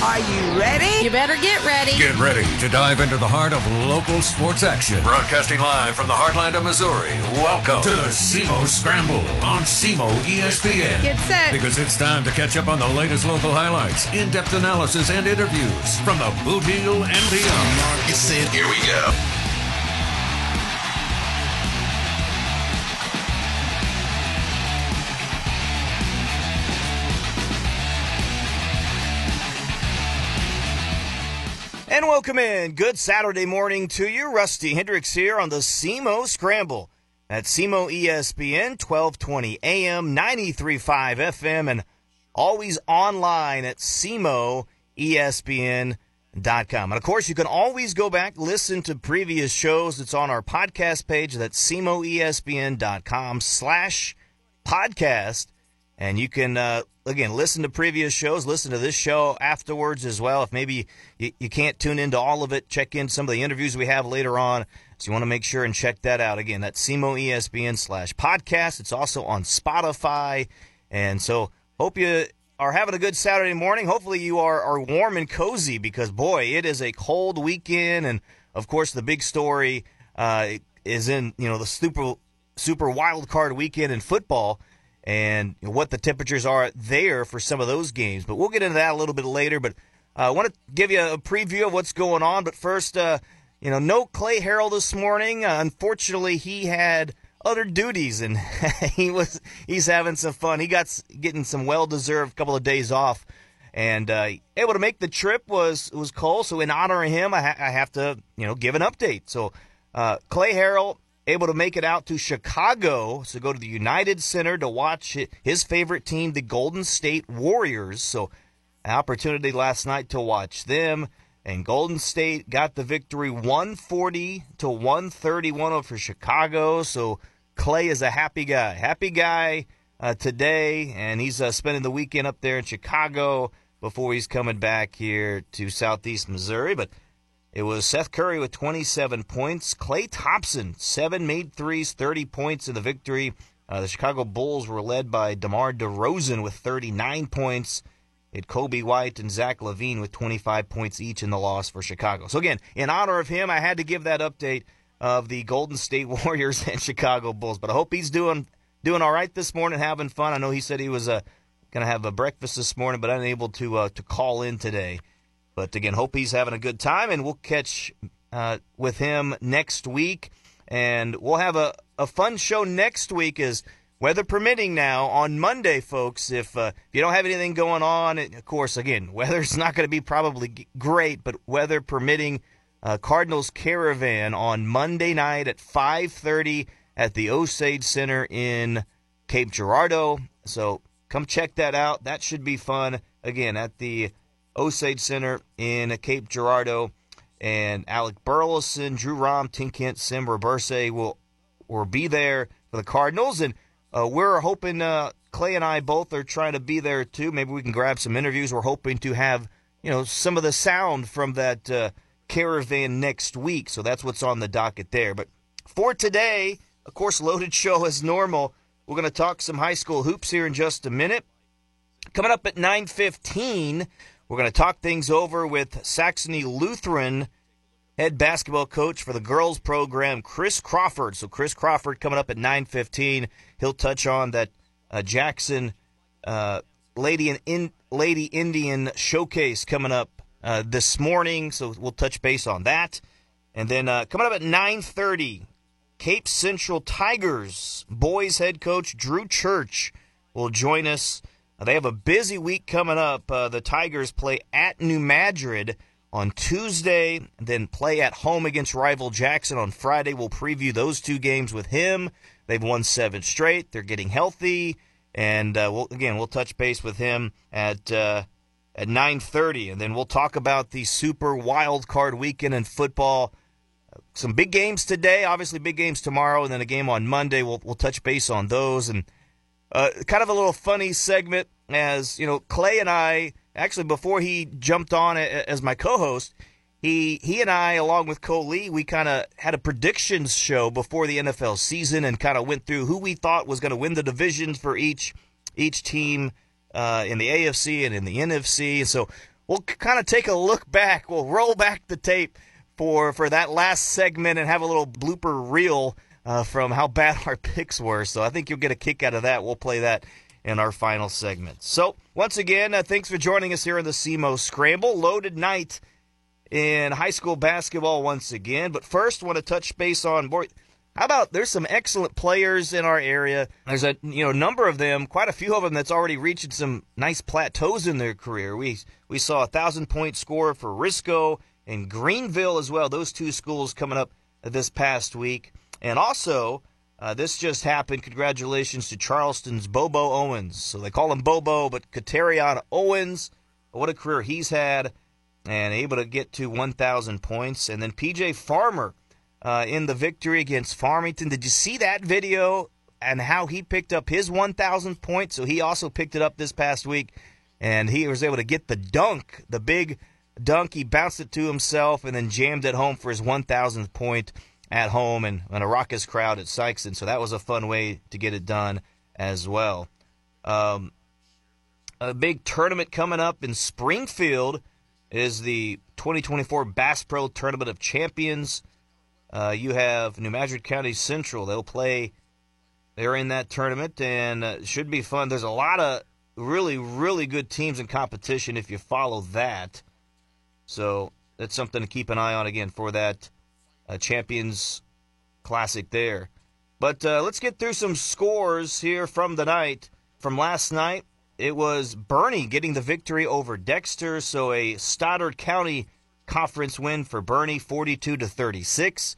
Are you ready? You better get ready. Get ready to dive into the heart of local sports action. Broadcasting live from the heartland of Missouri. Welcome to the SEMO Scramble on SEMO ESPN. Get set. Because it's time to catch up on the latest local highlights, in-depth analysis, and interviews from the Boot Heel and beyond. Mark, said, Here we go. And welcome in. Good Saturday morning to you. Rusty Hendricks here on the SEMO Scramble at SEMO ESPN, 1220 AM, 93.5 FM, and always online at SEMO ESPN.com. And of course, you can always go back, listen to previous shows. It's on our podcast page. That's SEMOESPN.com slash podcast. And you can, uh, again, listen to previous shows, listen to this show afterwards as well. If maybe you, you can't tune into all of it, check in some of the interviews we have later on. So you want to make sure and check that out. Again, that's SEMO ESPN slash podcast. It's also on Spotify. And so hope you are having a good Saturday morning. Hopefully you are, are warm and cozy because, boy, it is a cold weekend. And, of course, the big story uh, is in, you know, the super, super wild card weekend in football and what the temperatures are there for some of those games. But we'll get into that a little bit later. But uh, I want to give you a preview of what's going on. But first, uh, you know, no Clay Harrell this morning. Uh, unfortunately, he had other duties, and he was he's having some fun. He got getting some well-deserved couple of days off, and uh, able to make the trip was was Cole. So in honor of him, I, ha- I have to you know give an update. So uh, Clay Harrell able to make it out to Chicago to go to the United Center to watch his favorite team, the Golden State Warriors. So, an opportunity last night to watch them. And Golden State got the victory 140 to 131 over Chicago. So, Clay is a happy guy. Happy guy uh, today. And he's uh, spending the weekend up there in Chicago before he's coming back here to Southeast Missouri. But it was Seth Curry with 27 points. Klay Thompson, seven made threes, 30 points in the victory. Uh, the Chicago Bulls were led by DeMar DeRozan with 39 points. It Coby White and Zach LaVine with 25 points each in the loss for Chicago. So again, in honor of him, I had to give that update of the Golden State Warriors and Chicago Bulls. But I hope he's doing doing all right this morning, having fun. I know he said he was uh, going to have a breakfast this morning, but unable to uh, to call in today. But again, hope he's having a good time, and we'll catch uh, with him next week. And we'll have a, a fun show next week, as weather permitting now on Monday, folks. If, uh, if you don't have anything going on, of course, again, weather's not going to be probably great, but weather permitting, uh, Cardinals Caravan on Monday night at 5:30 at the Osage Center in Cape Girardeau. So come check that out. That should be fun. Again, at the Osage Center in Cape Girardeau. And Alec Burleson, Drew Rom, Tim Kent, Sim Roberse will will be there for the Cardinals. And uh, we're hoping uh, Clay and I both are trying to be there too. Maybe we can grab some interviews. We're hoping to have you know some of the sound from that uh, caravan next week. So that's what's on the docket there. But for today, of course, loaded show as normal. We're going to talk some high school hoops here in just a minute. Coming up at 9:15, we're going to talk things over with Saxony Lutheran head basketball coach for the girls program, Chris Crawford. So Chris Crawford coming up at 9:15. He'll touch on that uh, Jackson uh, Lady and in, Lady Indian showcase coming up uh, this morning. So we'll touch base on that. And then uh, coming up at 9:30, Cape Central Tigers boys head coach Drew Church will join us. They have a busy week coming up. Uh, the Tigers play at New Madrid on Tuesday, then play at home against rival Jackson on Friday. We'll preview those two games with him. They've won seven straight. They're getting healthy, and uh, we'll, again we'll touch base with him at uh, at 9:30, and then we'll talk about the Super Wild Card Weekend in football. Some big games today, obviously big games tomorrow, and then a game on Monday. We'll we'll touch base on those and uh, kind of a little funny segment as you know clay and i actually before he jumped on as my co-host he he and i along with cole lee we kind of had a predictions show before the nfl season and kind of went through who we thought was going to win the divisions for each each team uh, in the afc and in the nfc so we'll kind of take a look back. We'll roll back the tape for for that last segment and have a little blooper reel uh, from how bad our picks were. So I think you'll get a kick out of that. We'll play that in our final segment. So once again, uh, thanks for joining us here in the SEMO Scramble. Loaded night in high school basketball once again. But first, want to touch base on boy. How about there's some excellent players in our area. There's a you know number of them, quite a few of them that's already reaching some nice plateaus in their career. We we saw a thousand point score for Risco and Greenville as well. Those two schools coming up this past week, and also uh, this just happened. Congratulations to Charleston's Bobo Owens. So they call him Bobo, but Katerion Owens. What a career he's had, and able to get to 1,000 points. And then PJ Farmer uh, in the victory against Farmington. Did you see that video and how he picked up his 1,000th point? So he also picked it up this past week, and he was able to get the dunk, the big dunk. He bounced it to himself and then jammed it home for his 1,000th point at home and, and a raucous crowd at Sikeston. So that was a fun way to get it done as well. Um, a big tournament coming up in Springfield is the 2024 Bass Pro Tournament of Champions. Uh, you have New Madrid County Central. They'll play. They're in that tournament and uh, should be fun. There's a lot of really, really good teams in competition if you follow that. So that's something to keep an eye on again for that A champions Classic there. But uh, let's get through some scores here from the night. From last night, it was Bernie getting the victory over Dexter. So a Stoddard County conference win for Bernie, 42 to 36.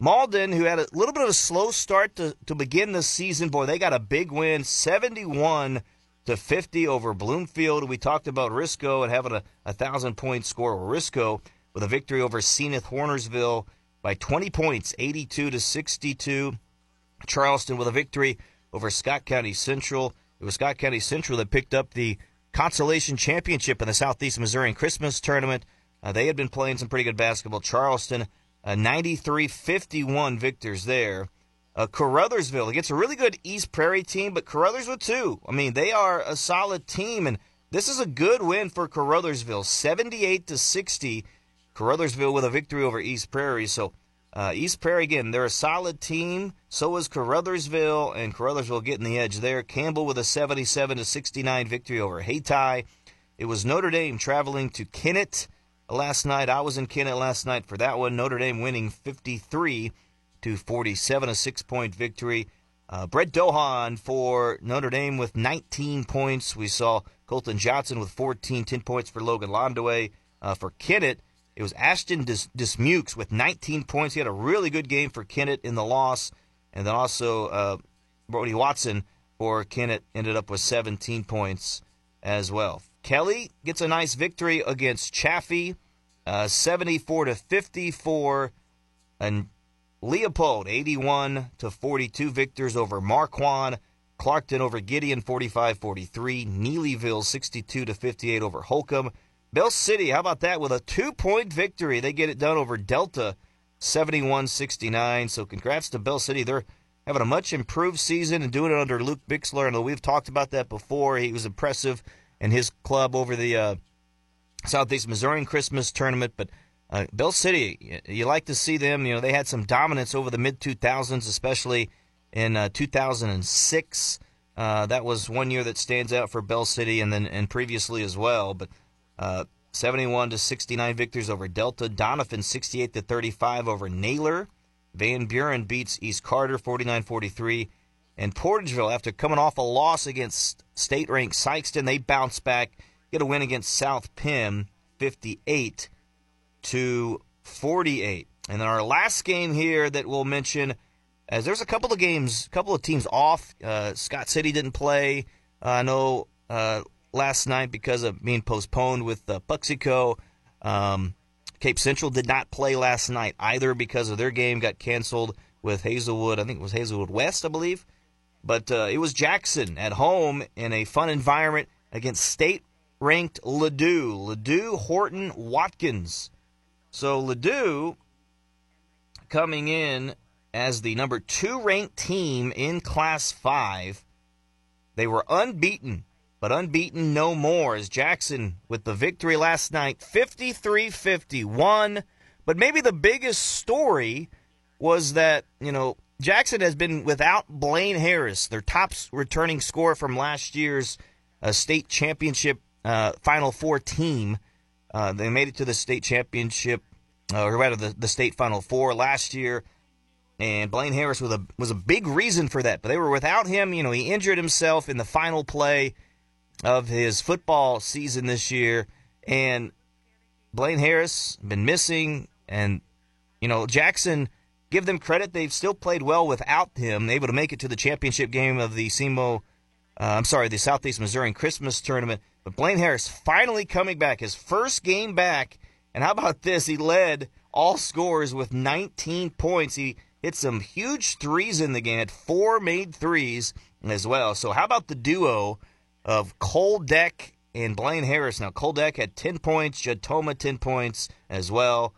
Malden, who had a little bit of a slow start to, to begin the season, boy, they got a big win, 71 to 50 over Bloomfield. We talked about Risco and having a, a thousand point score. Risco with a victory over Senath Hornersville by 20 points, 82 to 62. Charleston with a victory over Scott County Central. It was Scott County Central that picked up the consolation championship in the Southeast Missouri Christmas tournament. Uh, they had been playing some pretty good basketball. Charleston, uh, 93 51 victors there. Uh, Caruthersville against a really good East Prairie team, but Carruthers with two. I mean, they are a solid team, and this is a good win for Caruthersville, 78 to 60. Caruthersville with a victory over East Prairie. So uh, East Prairie again, they're a solid team. So is Caruthersville, and Caruthersville getting the edge there. Campbell with a 77 to 69 victory over Hayti. It was Notre Dame traveling to Kennett last night. I was in Kennett last night for that one. Notre Dame winning 53 to 47, a six-point victory. Uh, Brett Dohan for Notre Dame with 19 points. We saw Colton Johnson with 14, 10 points for Logan Londaway. Uh, for Kennett, it was Ashton Dis- Dismukes with 19 points. He had a really good game for Kennett in the loss. And then also uh, Brody Watson for Kennett ended up with 17 points as well. Kelly gets a nice victory against Chaffee, uh, 74 to 54, and Leopold 81 to 42 victors over Marquand. Clarkton over Gideon 45-43. Neelyville 62 to 58 over Holcomb. Bell City, how about that with a two-point victory? They get it done over Delta 71-69. So congrats to Bell City. They're having a much improved season and doing it under Luke Bixler. And we've talked about that before. He was impressive in his club over the uh, Southeast Missouri Christmas tournament. But uh, Bell City, you like to see them. You know, they had some dominance over the mid 2000s, especially in uh, 2006. Uh, that was one year that stands out for Bell City, and then and previously as well. But uh, 71 to 69 victors over Delta. Doniphan 68 to 35 over Naylor. Van Buren beats East Carter 49-43. And Portageville, after coming off a loss against state ranked Sikeston, they bounce back, get a win against South Penn, 58 to 48. And then our last game here that we'll mention, as there's a couple of games, a couple of teams off. Uh, Scott City didn't play. Uh, I know uh, last night because of being postponed with uh, Puxico. Um, Cape Central did not play last night either because of their game got canceled with Hazelwood. I think it was Hazelwood West, I believe. But uh, it was Jackson at home in a fun environment against state ranked Ladue. Ladue, Horton, Watkins. So Ladue coming in as the number two ranked team in Class 5. They were unbeaten but unbeaten no more. As Jackson with the victory last night, 53 51. But maybe the biggest story was that, you know, Jackson has been without Blaine Harris, their top returning scorer from last year's uh, state championship uh, Final Four team. Uh, they made it to the state championship, uh, or rather the, the state Final Four last year. And Blaine Harris was a was a big reason for that. But they were without him. You know, he injured himself in the final play of his football season this year, and Blaine Harris been missing. And you know, Jackson give them credit. They've still played well without him, able to make it to the championship game of the SEMO, uh, I'm sorry, the Southeast Missouri Christmas tournament. But Blaine Harris finally coming back, his first game back. And how about this? He led all scores with 19 points. He hit some huge threes in the game, had four made threes as well. So how about the duo of Cole Deck and Blaine Harris? Now, Cole Deck had 10 points, Judd Toma 10 points as well.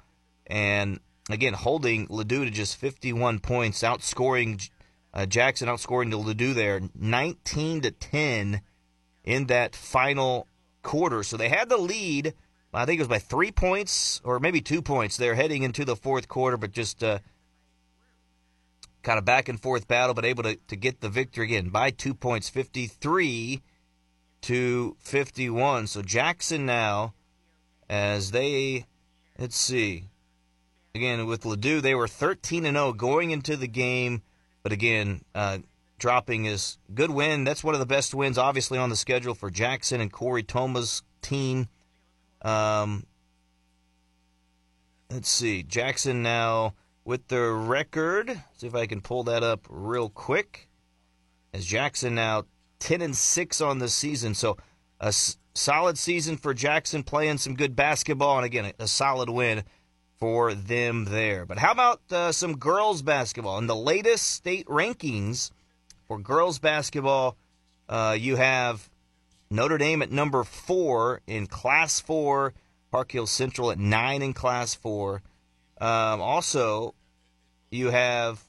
And again, holding Ladue to just 51 points, outscoring uh, Jackson, outscoring Ladue there 19 to 10 in that final quarter. So they had the lead. I think it was by three points or maybe two points. They're heading into the fourth quarter, but just uh, kind of back and forth battle, but able to, to get the victory again by two points, 53 to 51. So Jackson now, as they, let's see, again with Ladue, they were 13 and 0 going into the game, but again, uh, dropping is good win. That's one of the best wins, obviously, on the schedule for Jackson and Corey Thomas' team. Um, let's see, Jackson now with the record. See if I can pull that up real quick. As Jackson now 10 and 6 on the season, so a s- solid season for Jackson, playing some good basketball, and again a, a solid win for them there. But how about uh, some girls basketball? In the latest state rankings for girls basketball, uh, you have Notre Dame at number four in Class Four, Park Hill Central at nine in Class Four. Um, also, you have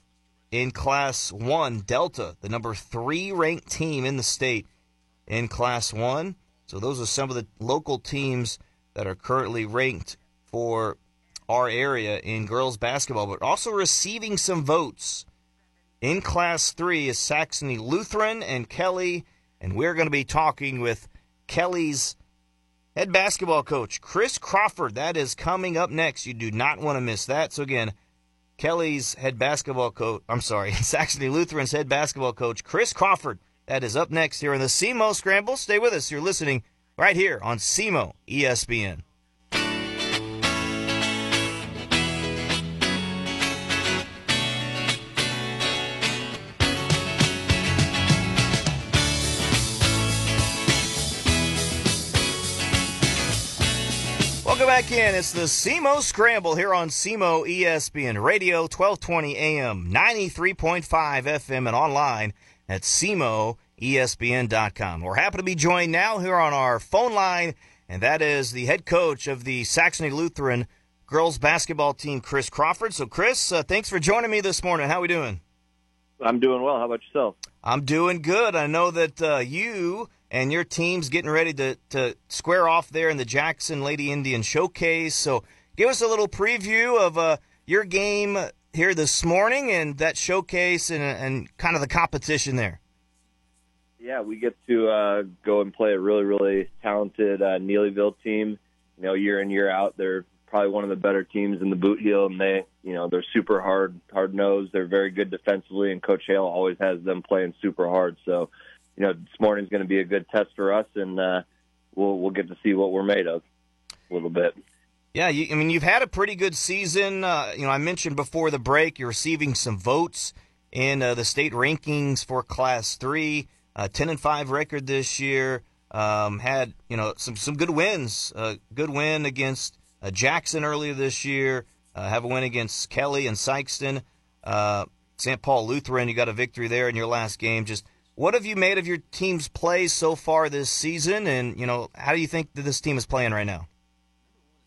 in Class 1 Delta, the number three ranked team in the state in Class 1. So, those are some of the local teams that are currently ranked for our area in girls basketball, but also receiving some votes. In Class 3 is Saxony Lutheran and Kelly, and we're going to be talking with Kelly's head basketball coach, Chris Crawford. That is coming up next. You do not want to miss that. So, again, Kelly's head basketball coach, I'm sorry, Saxony Lutheran's head basketball coach, Chris Crawford. That is up next here in the SEMO Scramble. Stay with us. You're listening right here on SEMO ESPN. Back in. It's the SEMO Scramble here on SEMO ESPN Radio, 1220 AM, 93.5 FM, and online at SEMOESPN.com. We're happy to be joined now here on our phone line, and that is the head coach of the Saxony Lutheran girls basketball team, Chris Crawford. So, Chris, uh, thanks for joining me this morning. How are we doing? I'm doing well. How about yourself? I'm doing good. I know that uh, you and your team's getting ready to, to square off there in the Jackson Lady Indian Showcase. So give us a little preview of uh, your game here this morning and that showcase and, and kind of the competition there. Yeah, we get to uh, go and play a really, really talented uh, Neelyville team. You know, year in year out, they're probably one of the better teams in the boot heel, and they, you know, they're super hard, hard nosed. They're very good defensively, and Coach Hale always has them playing super hard. So you know, this morning's going to be a good test for us, and uh, we'll we'll get to see what we're made of a little bit. Yeah, you, I mean, you've had a pretty good season. Uh, you know, I mentioned before the break you're receiving some votes in uh, the state rankings for Class Three. Uh, Ten and five record this year. Um, had you know some some good wins. Uh, good win against uh, Jackson earlier this year. Uh, have a win against Kelly and Sikeston. St. Paul Lutheran, you got a victory there in your last game. Just what have you made of your team's play so far this season, and you know how do you think that this team is playing right now?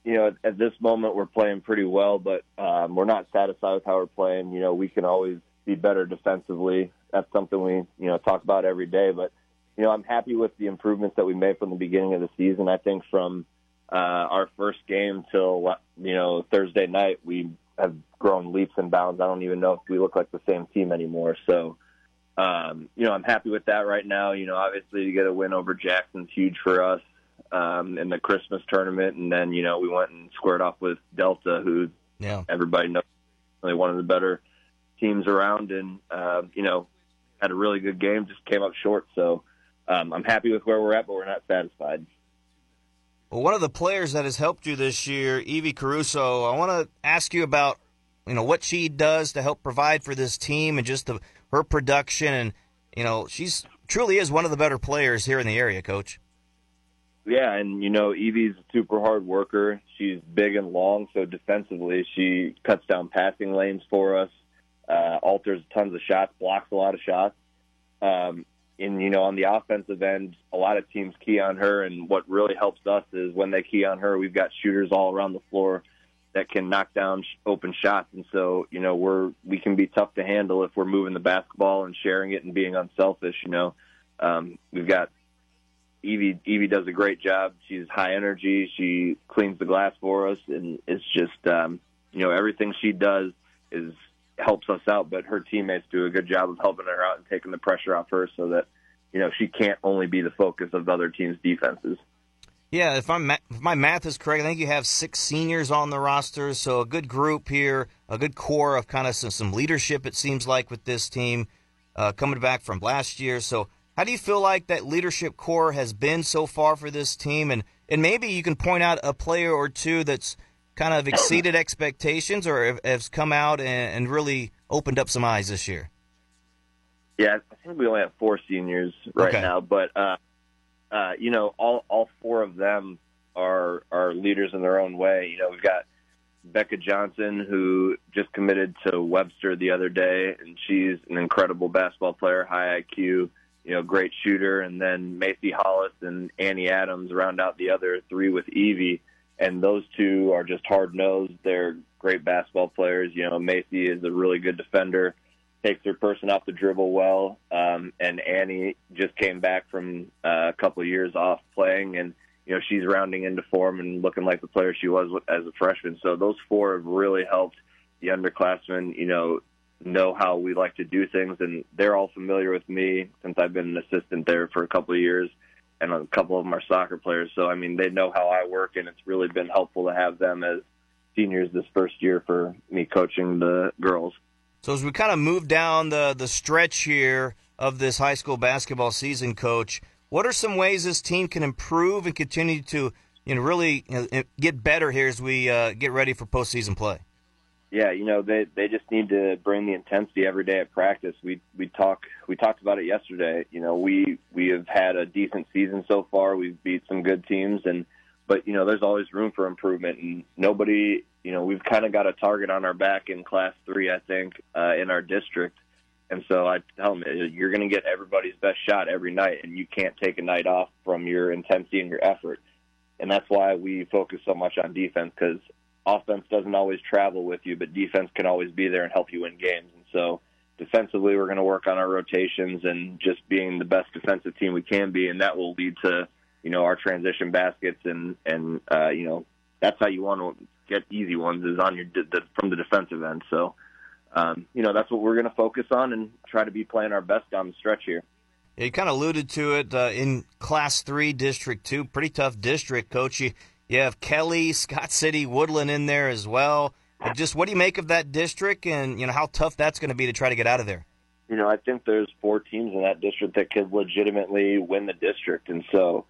You know, at this moment we're playing pretty well, but um, we're not satisfied with how we're playing. You know, we can always be better defensively. That's something we you know talk about every day. But you know, I'm happy with the improvements that we made from the beginning of the season. I think from uh, our first game till you know Thursday night, we have grown leaps and bounds. I don't even know if we look like the same team anymore. So, um, you know, I'm happy with that right now. You know, obviously to get a win over Jackson's huge for us um, in the Christmas tournament, and then you know we went and squared off with Delta, who yeah. everybody knows really one of the better teams around, and uh, you know had a really good game, just came up short. So um, I'm happy with where we're at, but we're not satisfied. Well, one of the players that has helped you this year, Evie Caruso, I want to ask you about you know what she does to help provide for this team and just the, her production and you know she's truly is one of the better players here in the area, Coach. Yeah, and you know Evie's a super hard worker. She's big and long, so defensively she cuts down passing lanes for us, uh, alters tons of shots, blocks a lot of shots. Um, and you know, on the offensive end, a lot of teams key on her, and what really helps us is when they key on her, we've got shooters all around the floor that can knock down open shots, and so you know we're we can be tough to handle if we're moving the basketball and sharing it and being unselfish. You know, um, we've got Evie. Evie does a great job. She's high energy. She cleans the glass for us, and it's just um, you know everything she does is helps us out, but her teammates do a good job of helping her out and taking the pressure off her so that you know she can't only be the focus of the other team's defenses. Yeah, if, I'm, if my math is correct, I think you have six seniors on the roster, so a good group here, a good core of kind of some, some leadership. It seems like with this team uh, coming back from last year. So, how do you feel like that leadership core has been so far for this team? And and maybe you can point out a player or two that's kind of exceeded expectations or has come out and, and really opened up some eyes this year? Yeah, I think we only have four seniors right okay. now, but uh, uh, you know, all all four of them are are leaders in their own way. You know, we've got Becca Johnson who just committed to Webster the other day, and she's an incredible basketball player, high IQ, you know, great shooter. And then Macy Hollis and Annie Adams round out the other three with Evie and those two are just hard nosed. They're great basketball players. You know, Macy is a really good defender, takes her person off the dribble well, um, and Annie just came back from uh, a couple of years off playing, and you know she's rounding into form and looking like the player she was as a freshman. So those four have really helped the underclassmen. You know, know how we like to do things, and they're all familiar with me since I've been an assistant there for a couple of years and a couple of them are soccer players. So I mean, they know how I work, and it's really been helpful to have them as seniors this first year for me coaching the girls. So as we kind of move down the the stretch here of this high school basketball season, coach, what are some ways this team can improve and continue to you know really you know, get better here as we uh, get ready for postseason play? yeah, you know, they they just need to bring the intensity every day at practice. We we talk we talked about it yesterday. You know, we we have had a decent season so far. We've beat some good teams and but you know, there's always room for improvement and nobody, you know, we've kind of got a target on our back in class 3, I think, uh in our district. And so I tell them you're going to get everybody's best shot every night and you can't take a night off from your intensity and your effort. And that's why we focus so much on defense because offense doesn't always travel with you, but defense can always be there and help you win games. And so defensively, we're going to work on our rotations and just being the best defensive team we can be, and that will lead to you know our transition baskets and and uh, you know that's how you want to get easy ones is on your the, from the defensive end. So. Um, you know that's what we're going to focus on and try to be playing our best down the stretch here. You kind of alluded to it uh, in Class Three, District Two, pretty tough district, Coach. You you have Kelly, Scott City, Woodland in there as well. Just what do you make of that district, and you know how tough that's going to be to try to get out of there? You know, I think there's four teams in that district that could legitimately win the district, and so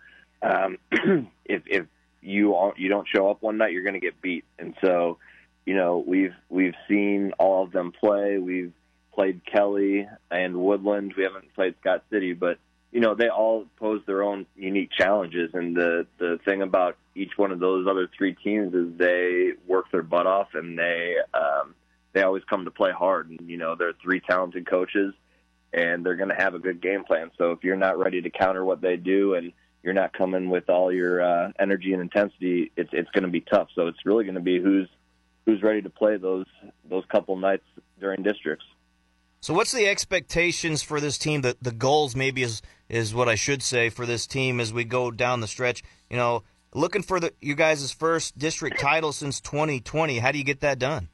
um, if if you are, you don't show up one night, you're going to get beat. And so, you know, we've we've seen all of them play. We've played Kelly and Woodland. We haven't played Scott City, but you know, they all pose their own unique challenges. And the the thing about each one of those other three teams is they work their butt off and they um, they always come to play hard. And you know, they're three talented coaches, and they're going to have a good game plan. So if you're not ready to counter what they do and you're not coming with all your uh, energy and intensity, it's it's going to be tough. So it's really going to be who's who's ready to play those those couple nights during districts. So what's the expectations for this team? The the goals maybe is is what I should say for this team as we go down the stretch. You know, looking for the you guys' first district title since 2020. How do you get that done?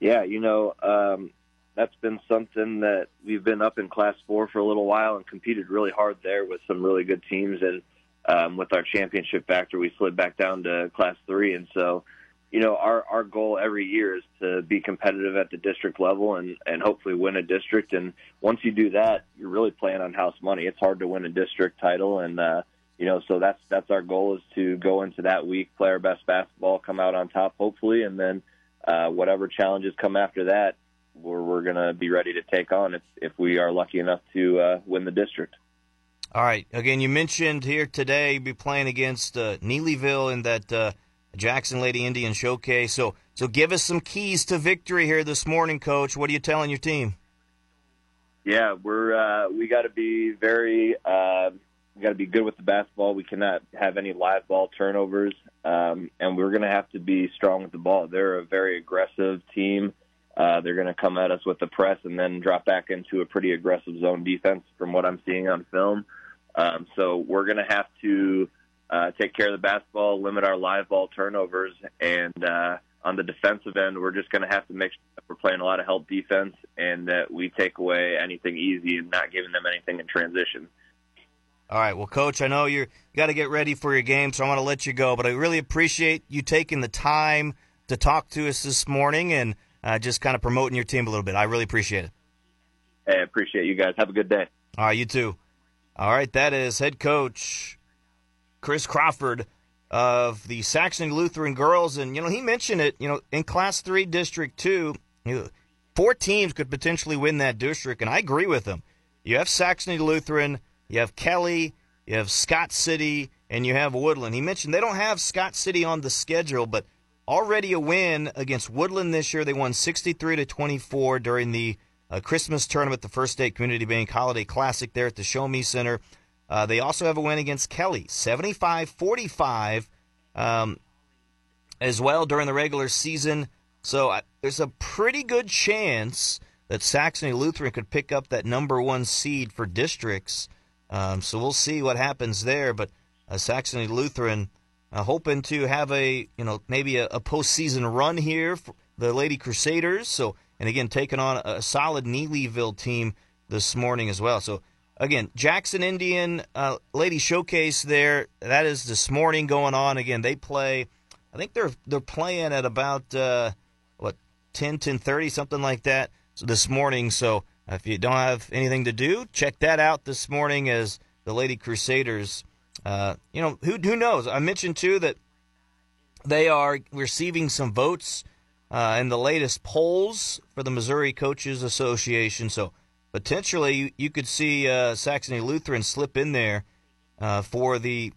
Yeah, you know, um, that's been something that we've been up in Class Four for a little while and competed really hard there with some really good teams. And um, with our championship factor, we slid back down to Class Three, and so you know, our our goal every year is to be competitive at the district level and and hopefully win a district. And once you do that, you're really playing on house money. It's hard to win a district title, and uh, you know, so that's that's our goal is to go into that week, play our best basketball, come out on top, hopefully, and then uh, whatever challenges come after that, we're we're gonna be ready to take on if if we are lucky enough to uh, win the district. All right. Again, you mentioned here today you'll be playing against uh, Neelyville in that. Uh Jackson Lady Indian Showcase. So, so give us some keys to victory here this morning, Coach. What are you telling your team? Yeah, we're uh, we got to be very uh, we got to be good with the basketball. We cannot have any live ball turnovers, um, and we're going to have to be strong with the ball. They're a very aggressive team. Uh, they're going to come at us with the press and then drop back into a pretty aggressive zone defense, from what I'm seeing on film. Um, so we're going to have to uh, take care of the basketball, limit our live ball turnovers, and uh, on the defensive end, we're just going to have to make sure that we're playing a lot of help defense and that we take away anything easy and not giving them anything in transition. All right, well, Coach, I know you're, you got to get ready for your game, so I want to let you go. But I really appreciate you taking the time to talk to us this morning and uh, just kind of promoting your team a little bit. I really appreciate it. Hey, I appreciate you guys. Have a good day. All right, you too. All right, that is head coach Chris Crawford of the Saxony Lutheran girls, and you know he mentioned it. You know, in Class Three, District Two, you know, four teams could potentially win that district, and I agree with him. You have Saxony Lutheran, you have Kelly, you have Scott City, and you have Woodland. He mentioned they don't have Scott City on the schedule, but already a win against Woodland this year. They won 63 to 24 during the uh, Christmas tournament, the First State Community Bank Holiday Classic there at the Show Me Center. Uh, they also have a win against Kelly, 75 45 um, as well during the regular season. So uh, there's a pretty good chance that Saxony Lutheran could pick up that number one seed for districts. Um, so we'll see what happens there. But uh, Saxony Lutheran uh, hoping to have a you know maybe a, a postseason run here for the Lady Crusaders. So and again taking on a solid Neelyville team this morning as well. So again, Jackson Indian uh, Lady Showcase there. That is this morning going on. Again, they play. I think they're they're playing at about uh, what 10, 10 something like that. So this morning. So if you don't have anything to do, check that out this morning as the Lady Crusaders. Uh, you know who who knows? I mentioned too that they are receiving some votes uh, in the latest polls for the Missouri Coaches Association. So potentially you, you could see uh, Saxony Lutheran slip in there uh, for the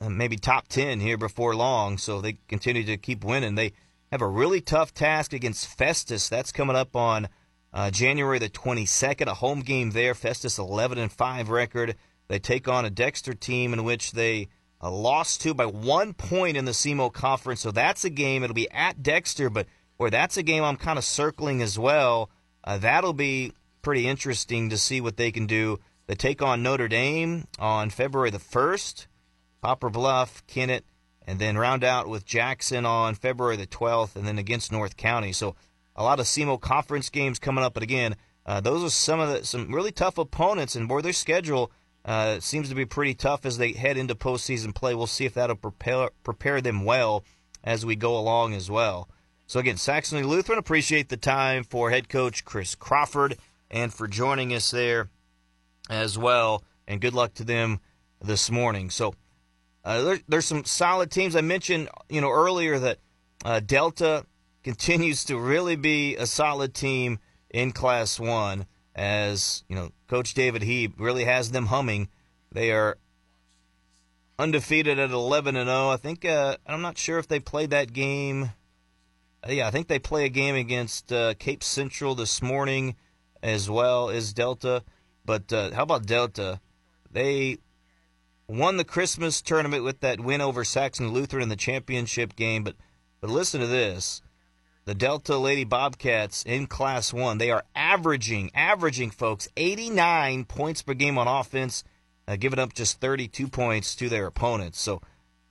uh, maybe top 10 here before long. So they continue to keep winning. They have a really tough task against Festus. That's coming up on uh, January the 22nd, a home game there. Festus 11 and 5 record. They take on a Dexter team in which they uh, lost to by one point in the SEMO conference. So that's a game. It'll be at Dexter, but or that's a game I'm kind of circling as well. Uh, that'll be pretty interesting to see what they can do. They take on Notre Dame on February the 1st, Poplar Bluff, Kennett, and then round out with Jackson on February the 12th, and then against North County. So a lot of SEMO conference games coming up. But again, uh, those are some of the some really tough opponents, and boy, their schedule uh, seems to be pretty tough as they head into postseason play. We'll see if that'll prepare prepare them well as we go along as well. So again, Saxony Lutheran appreciate the time for head coach Chris Crawford and for joining us there as well. And good luck to them this morning. So uh, there, there's some solid teams. I mentioned, you know, earlier that uh, Delta continues to really be a solid team in Class One. As you know, Coach David Heeb really has them humming. They are undefeated at 11 and 0. I think uh, I'm not sure if they played that game. Yeah, I think they play a game against uh, Cape Central this morning as well as Delta. But uh, how about Delta? They won the Christmas tournament with that win over Saxon Lutheran in the championship game. But but listen to this: the Delta Lady Bobcats in Class 1. They are averaging, averaging, folks, 89 points per game on offense, uh, giving up just 32 points to their opponents. So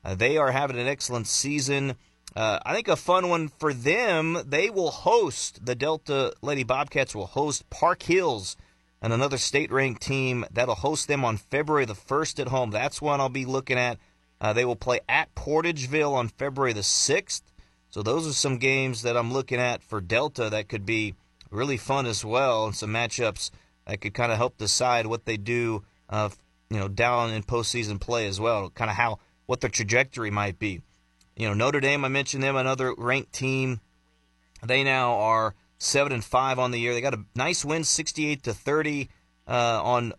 uh, they are having an excellent season. Uh, I think a fun one for them, they will host, the Delta Lady Bobcats will host Park Hills and another state ranked team that'll host them on February the 1st at home. That's one I'll be looking at. Uh, they will play at Portageville on February the 6th. So those are some games that I'm looking at for Delta that could be really fun as well, and some matchups that could kind of help decide what they do, uh, you know, down in postseason play as well. Kind of how what their trajectory might be. You know, Notre Dame, I mentioned them, another ranked team. They now are seven and five on the year. They got a nice win, 68 to 30 uh, on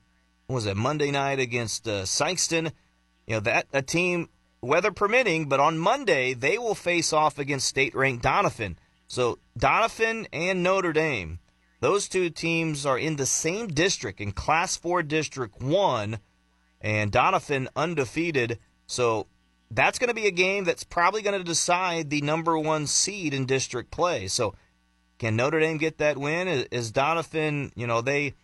was it Monday night against uh, Sikeston. You know that a team weather permitting, but on Monday they will face off against state ranked Doniphan. So Doniphan and Notre Dame, those two teams are in the same district in Class 4 District 1, and Doniphan undefeated. So that's going to be a game that's probably going to decide the number one seed in district play. So can Notre Dame get that win? Is, Doniphan, you know, they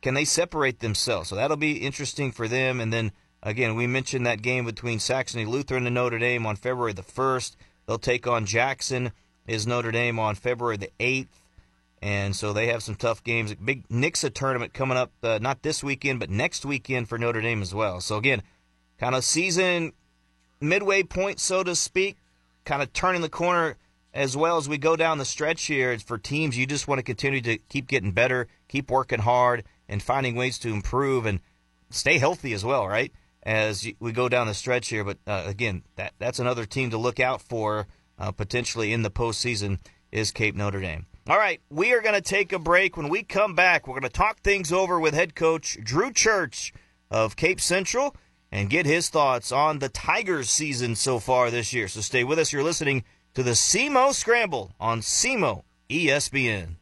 can they separate themselves? So that'll be interesting for them. And then Again, we mentioned that game between Saxony Lutheran and Notre Dame on February the 1st. They'll take on Jackson, is Notre Dame on February the 8th. And so they have some tough games. Big Nixa tournament coming up, uh, not this weekend, but next weekend for Notre Dame as well. So again, kind of season midway point, so to speak, kind of turning the corner as well as we go down the stretch here. For teams, you just want to continue to keep getting better, keep working hard, and finding ways to improve and stay healthy as well, right? as we go down the stretch here. But uh, again, that that's another team to look out for uh, potentially in the postseason is Cape Notre Dame. All right, we are going to take a break. When we come back, we're going to talk things over with head coach Drew Church of Cape Central and get his thoughts on the Tigers season so far this year. So stay with us. You're listening to the SEMO Scramble on SEMO ESPN.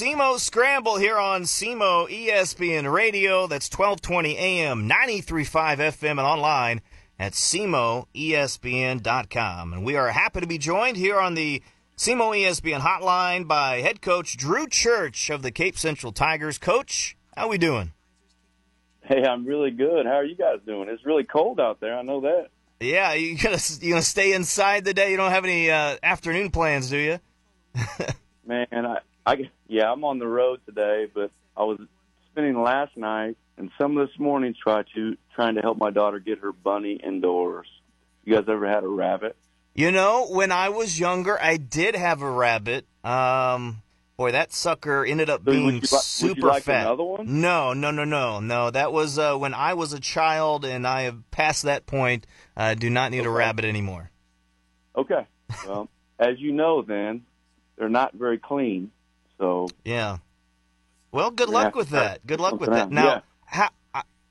SEMO Scramble here on SEMO ESPN Radio. That's 1220 AM, 93.5 FM, and online at SEMOESPN.com. And we are happy to be joined here on the SEMO ESPN hotline by head coach Drew Church of the Cape Central Tigers. Coach, how we doing? Hey, I'm really good. How are you guys doing? It's really cold out there. I know that. Yeah, you gonna you gonna stay inside today? You don't have any uh, afternoon plans, do you? Man, I I yeah, I'm on the road today, but I was spending last night and some of this morning try to trying to help my daughter get her bunny indoors. You guys ever had a rabbit? You know, when I was younger, I did have a rabbit. Um, boy, that sucker ended up being would you, super would you like fat. Another one? No, no, no, no, no. That was uh, when I was a child, and I have passed that point. I do not need okay. a rabbit anymore. Okay. Well, as you know, then they're not very clean. So yeah. Well, good luck with that. Good luck with that. Now, yeah. how,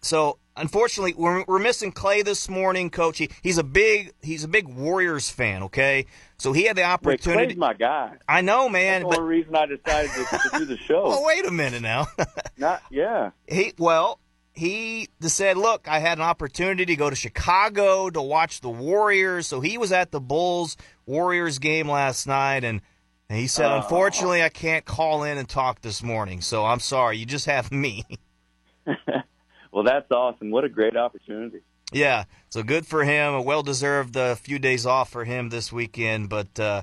so unfortunately, we're, we're missing Clay this morning, Coach. He, he's a big he's a big Warriors fan. Okay, so he had the opportunity. Wait, Clay's my guy. I know, man. That's the only reason I decided to, to do the show. well, wait a minute now. Not yeah. He well. He said, "Look, I had an opportunity to go to Chicago to watch the Warriors. So he was at the Bulls Warriors game last night, and and he said, Unfortunately, I can't call in and talk this morning, so I'm sorry. You just have me. well, that's awesome. What a great opportunity. Yeah, so good for him. A well deserved uh, few days off for him this weekend. But uh,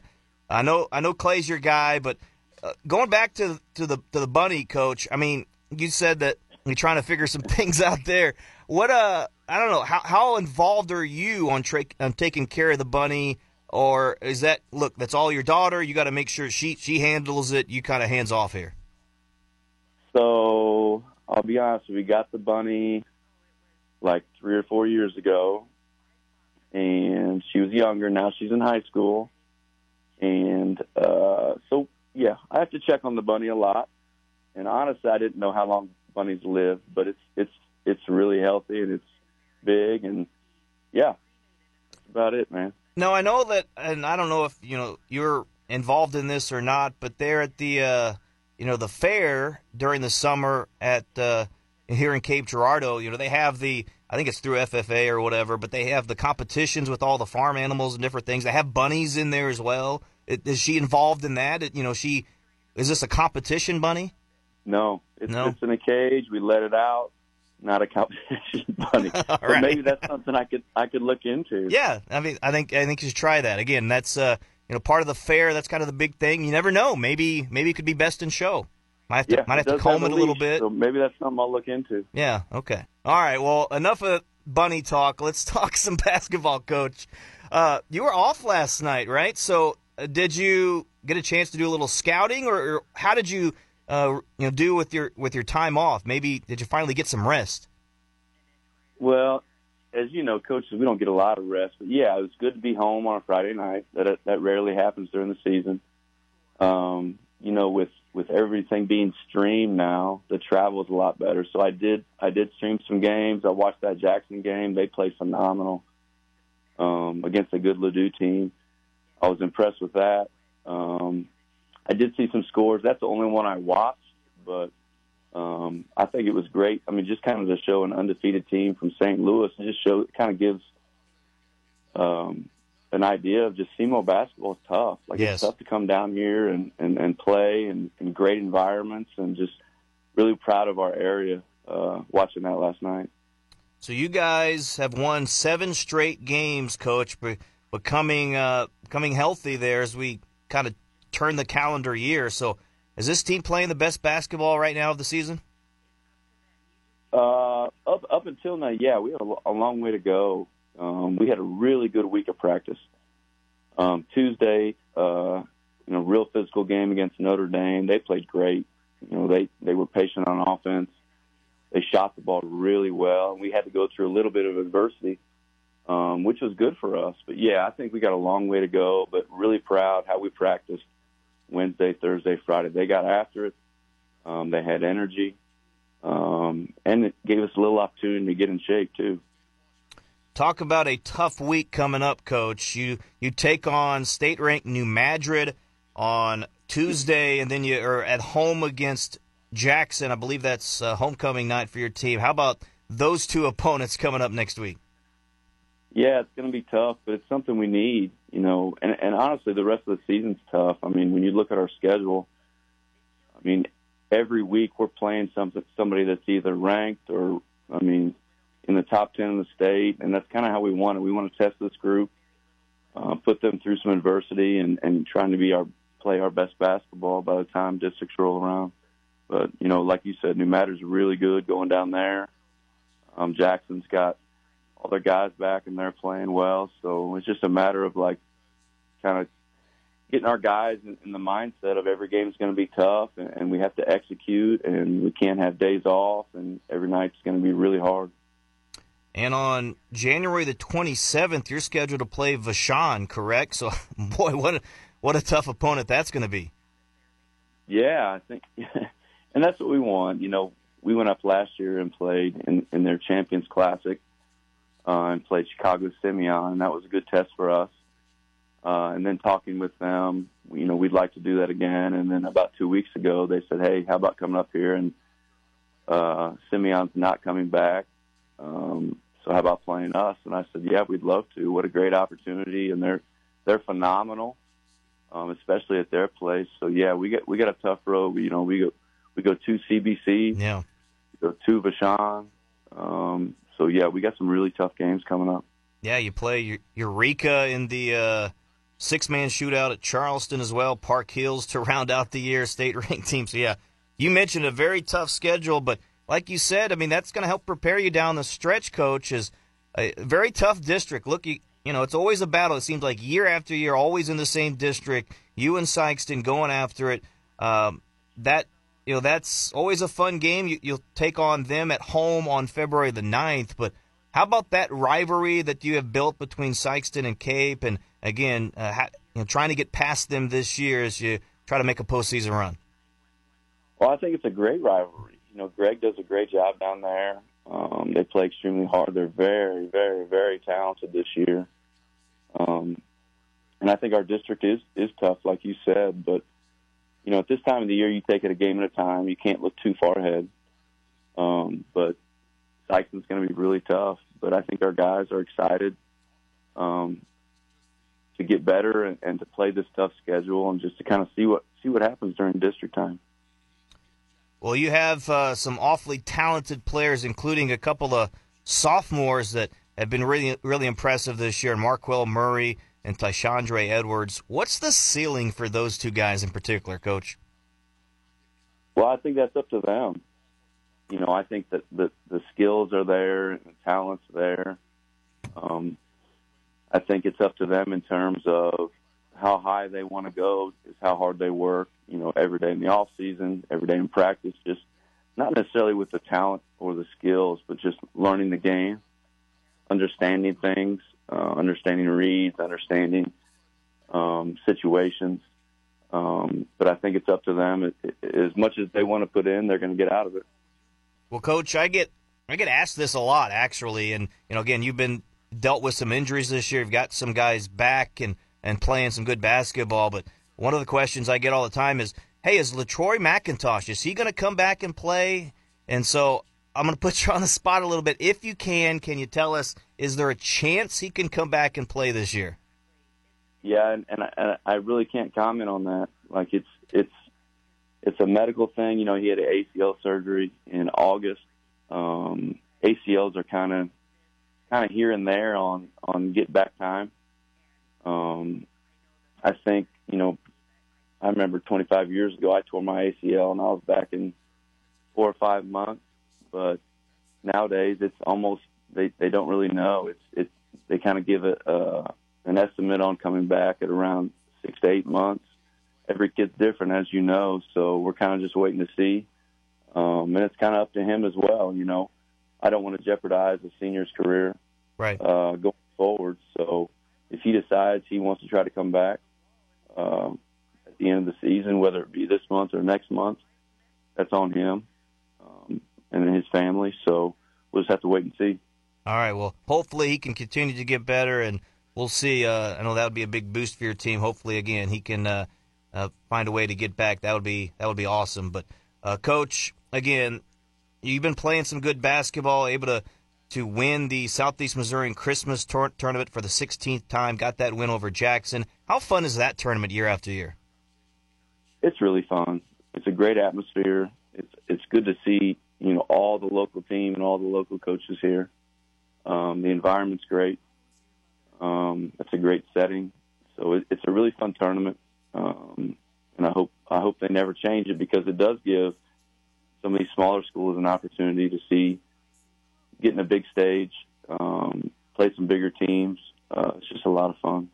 I know I know Clay's your guy. But uh, going back to to the to the bunny coach, I mean, you said that you're trying to figure some things out there. What uh, I don't know how how involved are you on tra- on taking care of the bunny? Or is that look that's all your daughter you got to make sure she she handles it you kind of hands off here so i'll be honest, we got the bunny like three or four years ago, and she was younger. Now she's in high school, and uh, so yeah, I have to check on the bunny a lot. And honestly, I didn't know how long bunnies live, but it's it's it's really healthy and it's big, and yeah, that's about it, man. No, I know that, and I don't know if you know you're involved in this or not, but they're at the uh, you know the fair during the summer at uh, here in Cape Girardeau. You know they have the I think it's through FFA or whatever, but they have the competitions with all the farm animals and different things. They have bunnies in there as well. Is she involved in that? You know, she is this a competition bunny? No, it's, no? it's in a cage. We let it out. Not a competition bunny. but maybe that's something I could I could look into. Yeah, I mean, I think I think you should try that. Again, that's uh, you know part of the fair. That's kind of the big thing. You never know. Maybe maybe it could be best in show. Might have to, yeah, might have to comb have it a, a little bit. So maybe that's something I'll look into. Yeah. Okay. All right. Well, enough of bunny talk. Let's talk some basketball, coach. Uh, you were off last night, right? So, uh, did you get a chance to do a little scouting, or, or how did you, uh, you know, do with your with your time off? Maybe did you finally get some rest? Well, as you know, coaches, we don't get a lot of rest, but yeah, it was good to be home on a Friday night. That that rarely happens during the season. Um, you know, with with everything being streamed now, the travel is a lot better. So I did I did stream some games. I watched that Jackson game. They played phenomenal um, against a good Ladue team. I was impressed with that. Um, I did see some scores. That's the only one I watched, but um, I think it was great. I mean, just kind of to show an undefeated team from St. Louis, and just show kind of gives um, an idea of just SEMO basketball is tough. Like yes. it's tough to come down here and, and, and play in, great environments and just really proud of our area uh, watching that last night. So you guys have won seven straight games, Coach, becoming uh, becoming healthy there as we kind of turn the calendar year. So is this team playing the best basketball right now of the season? Uh, up up until now, yeah, we have a, a long way to go. Um, we had a really good week of practice. Um, Tuesday, uh, you know, real physical game against Notre Dame. They played great. You know, they they were patient on offense. They shot the ball really well, we had to go through a little bit of adversity, um, which was good for us. But yeah, I think we got a long way to go. But really proud how we practiced Wednesday, Thursday, Friday. They got after it. Um, they had energy, um, and it gave us a little opportunity to get in shape too. Talk about a tough week coming up, Coach. You you take on state-ranked New Madrid on Tuesday, and then you are at home against Jackson. I believe that's uh, homecoming night for your team. How about those two opponents coming up next week? Yeah, it's going to be tough, but it's something we need, you know. And, and honestly, the rest of the season's tough. I mean, when you look at our schedule, I mean, every week we're playing something somebody that's either ranked or, I mean, in the top 10 in the state, and that's kind of how we want it. We want to test this group, uh, put them through some adversity, and, and trying to be our play our best basketball by the time districts roll around. But you know, like you said, New Madrid's really good going down there. Um, Jackson's got all their guys back and they're playing well, so it's just a matter of like kind of getting our guys in, in the mindset of every game is going to be tough and, and we have to execute and we can't have days off and every night's going to be really hard. And on January the 27th, you're scheduled to play Vashon, correct? So, boy, what a, what a tough opponent that's going to be. Yeah, I think, and that's what we want. You know, we went up last year and played in, in their Champions Classic uh, and played Chicago Simeon, and that was a good test for us. Uh, and then talking with them, you know, we'd like to do that again. And then about two weeks ago, they said, "Hey, how about coming up here?" And uh, Simeon's not coming back. Um, so how about playing us? And I said, yeah, we'd love to. What a great opportunity, and they're they're phenomenal, um, especially at their place. So yeah, we get we got a tough road. We, you know, we go we go to CBC, yeah, we go to Vashon. Um, so yeah, we got some really tough games coming up. Yeah, you play Eureka in the uh, six man shootout at Charleston as well. Park Hills to round out the year, state ranked team. So yeah, you mentioned a very tough schedule, but like you said, I mean, that's going to help prepare you down the stretch, coach. Is a very tough district. Look, you, you know, it's always a battle. It seems like year after year, always in the same district. You and Sikeston going after it. Um, that you know that's always a fun game. You, you'll take on them at home on February the 9th, but how about that rivalry that you have built between Sikeston and Cape, and again, uh, you know, trying to get past them this year as you try to make a postseason run? Well, I think it's a great rivalry. You know, Greg does a great job down there. Um, they play extremely hard. They're very, very, very talented this year. Um, and I think our district is is tough, like you said. But you know, at this time of the year, you take it a game at a time. You can't look too far ahead. Um, but Sikeston's going to be really tough. But I think our guys are excited um, to get better and, and to play this tough schedule and just to kind of see what see what happens during district time. Well, you have uh, some awfully talented players, including a couple of sophomores that have been really, really impressive this year. Marquell Murray and Tyshandre Edwards. What's the ceiling for those two guys in particular, Coach? Well, I think that's up to them. You know, I think that the, the skills are there and the talent's there. Um, I think it's up to them in terms of how high they want to go, is how hard they work. You know, every day in the off season, every day in practice. Just not necessarily with the talent or the skills, but just learning the game, understanding things, uh, understanding reads, understanding um, situations. Um, but I think it's up to them. It, it, as much as they want to put in, they're going to get out of it. Well, Coach, I get I get asked this a lot actually, and you know, again, you've been dealt with some injuries this year. You've got some guys back and and playing some good basketball. But one of the questions I get all the time is, "Hey, is Latroy McIntosh is he going to come back and play?" And so I'm going to put you on the spot a little bit. If you can, can you tell us is there a chance he can come back and play this year? Yeah, and, and, I, and I really can't comment on that. Like it's it's it's a medical thing. You know, he had an ACL surgery in August. Um, ACLs are kind of kind of here and there on on get back time. Um, I think you know, I remember 25 years ago I tore my ACL and I was back in four or five months. But nowadays it's almost they they don't really know. It's it's they kind of give it uh, an estimate on coming back at around six to eight months every kid's different, as you know. So we're kind of just waiting to see, um, and it's kind of up to him as well. You know, I don't want to jeopardize a senior's career right uh, going forward. So if he decides he wants to try to come back um, at the end of the season, whether it be this month or next month, that's on him um, and his family. So we'll just have to wait and see. All right. Well, hopefully he can continue to get better, and we'll see. Uh, I know that would be a big boost for your team. Hopefully, again, he can uh, uh, find a way to get back. That would be that would be awesome. But uh, coach, again, you've been playing some good basketball, able to to win the Southeast Missouri Christmas tor- tournament for the 16th time. Got that win over Jackson. How fun is that tournament year after year? It's really fun. It's a great atmosphere. It's it's good to see you know all the local team and all the local coaches here. Um, the environment's great. Um, it's a great setting, so it, it's a really fun tournament. Um, and I hope I hope they never change it because it does give some of these smaller schools an opportunity to see get in a big stage, um, play some bigger teams. Uh, it's just a lot of fun.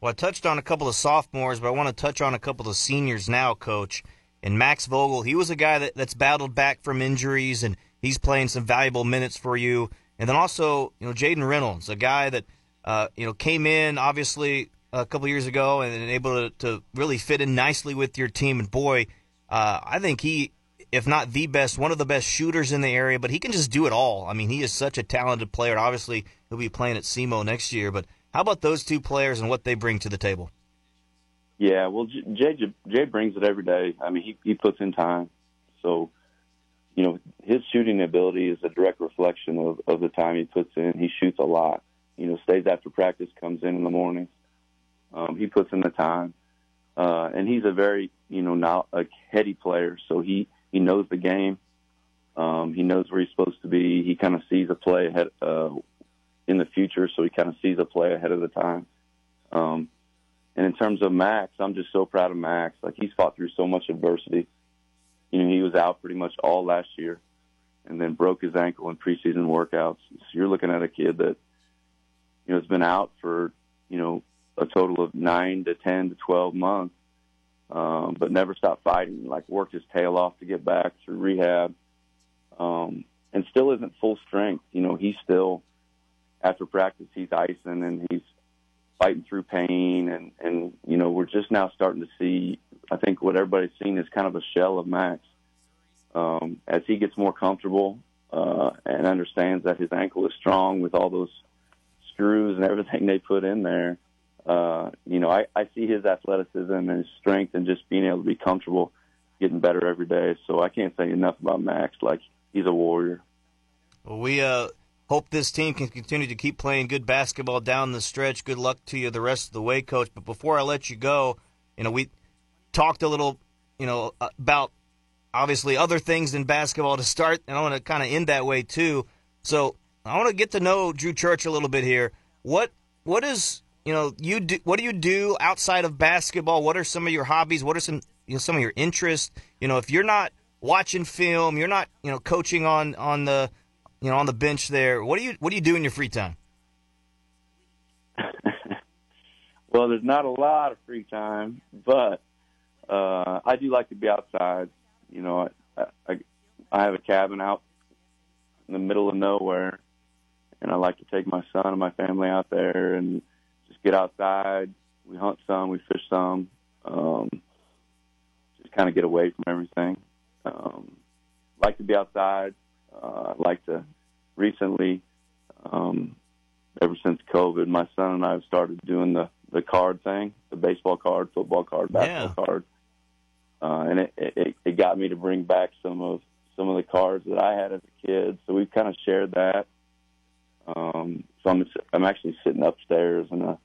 Well, I touched on a couple of sophomores, but I want to touch on a couple of seniors now, Coach. And Max Vogel, he was a guy that, that's battled back from injuries, and he's playing some valuable minutes for you. And then also, you know, Jaden Reynolds, a guy that uh, you know came in obviously a couple years ago and able to, to really fit in nicely with your team. And boy, uh, I think he, if not the best, one of the best shooters in the area. But he can just do it all. I mean, he is such a talented player. Obviously, he'll be playing at SEMO next year. But how about those two players and what they bring to the table? Yeah, well, Jay Jay brings it every day. I mean, he he puts in time, so you know his shooting ability is a direct reflection of of the time he puts in. He shoots a lot. You know, stays after practice, comes in in the morning. Um, he puts in the time, uh, and he's a very you know now a heady player. So he he knows the game. Um, he knows where he's supposed to be. He kind of sees a play ahead uh, in the future, so he kind of sees a play ahead of the time. Um, and in terms of Max, I'm just so proud of Max. Like he's fought through so much adversity. You know, he was out pretty much all last year, and then broke his ankle in preseason workouts. So you're looking at a kid that you know has been out for you know a total of nine to ten to twelve months, um, but never stopped fighting. Like worked his tail off to get back through rehab, um, and still isn't full strength. You know, he's still after practice he's icing and he's fighting through pain, and and you know we're just now starting to see. I think what everybody's seen is kind of a shell of Max. Um, as he gets more comfortable uh, and understands that his ankle is strong with all those screws and everything they put in there, uh, you know, I, I see his athleticism and his strength and just being able to be comfortable getting better every day. So I can't say enough about Max. Like he's a warrior. Well, we uh, hope this team can continue to keep playing good basketball down the stretch. Good luck to you the rest of the way, coach. But before I let you go, you know, we talked a little, you know, about obviously other things than basketball to start, and I want to kind of end that way too. So I want to get to know Drew Church a little bit here. What what is you know you do what do you do outside of basketball what are some of your hobbies what are some you know some of your interests you know if you're not watching film you're not you know coaching on on the you know on the bench there what do you what do you do in your free time well there's not a lot of free time but uh i do like to be outside you know i i, I have a cabin out in the middle of nowhere and i like to take my son and my family out there and just get outside. We hunt some, we fish some, um, just kind of get away from everything. Um, like to be outside. Uh, like to recently, um, ever since COVID, my son and I have started doing the the card thing, the baseball card, football card, basketball yeah. card, uh, and it, it it got me to bring back some of some of the cards that I had as a kid. So we've kind of shared that. Um, so I'm I'm actually sitting upstairs in a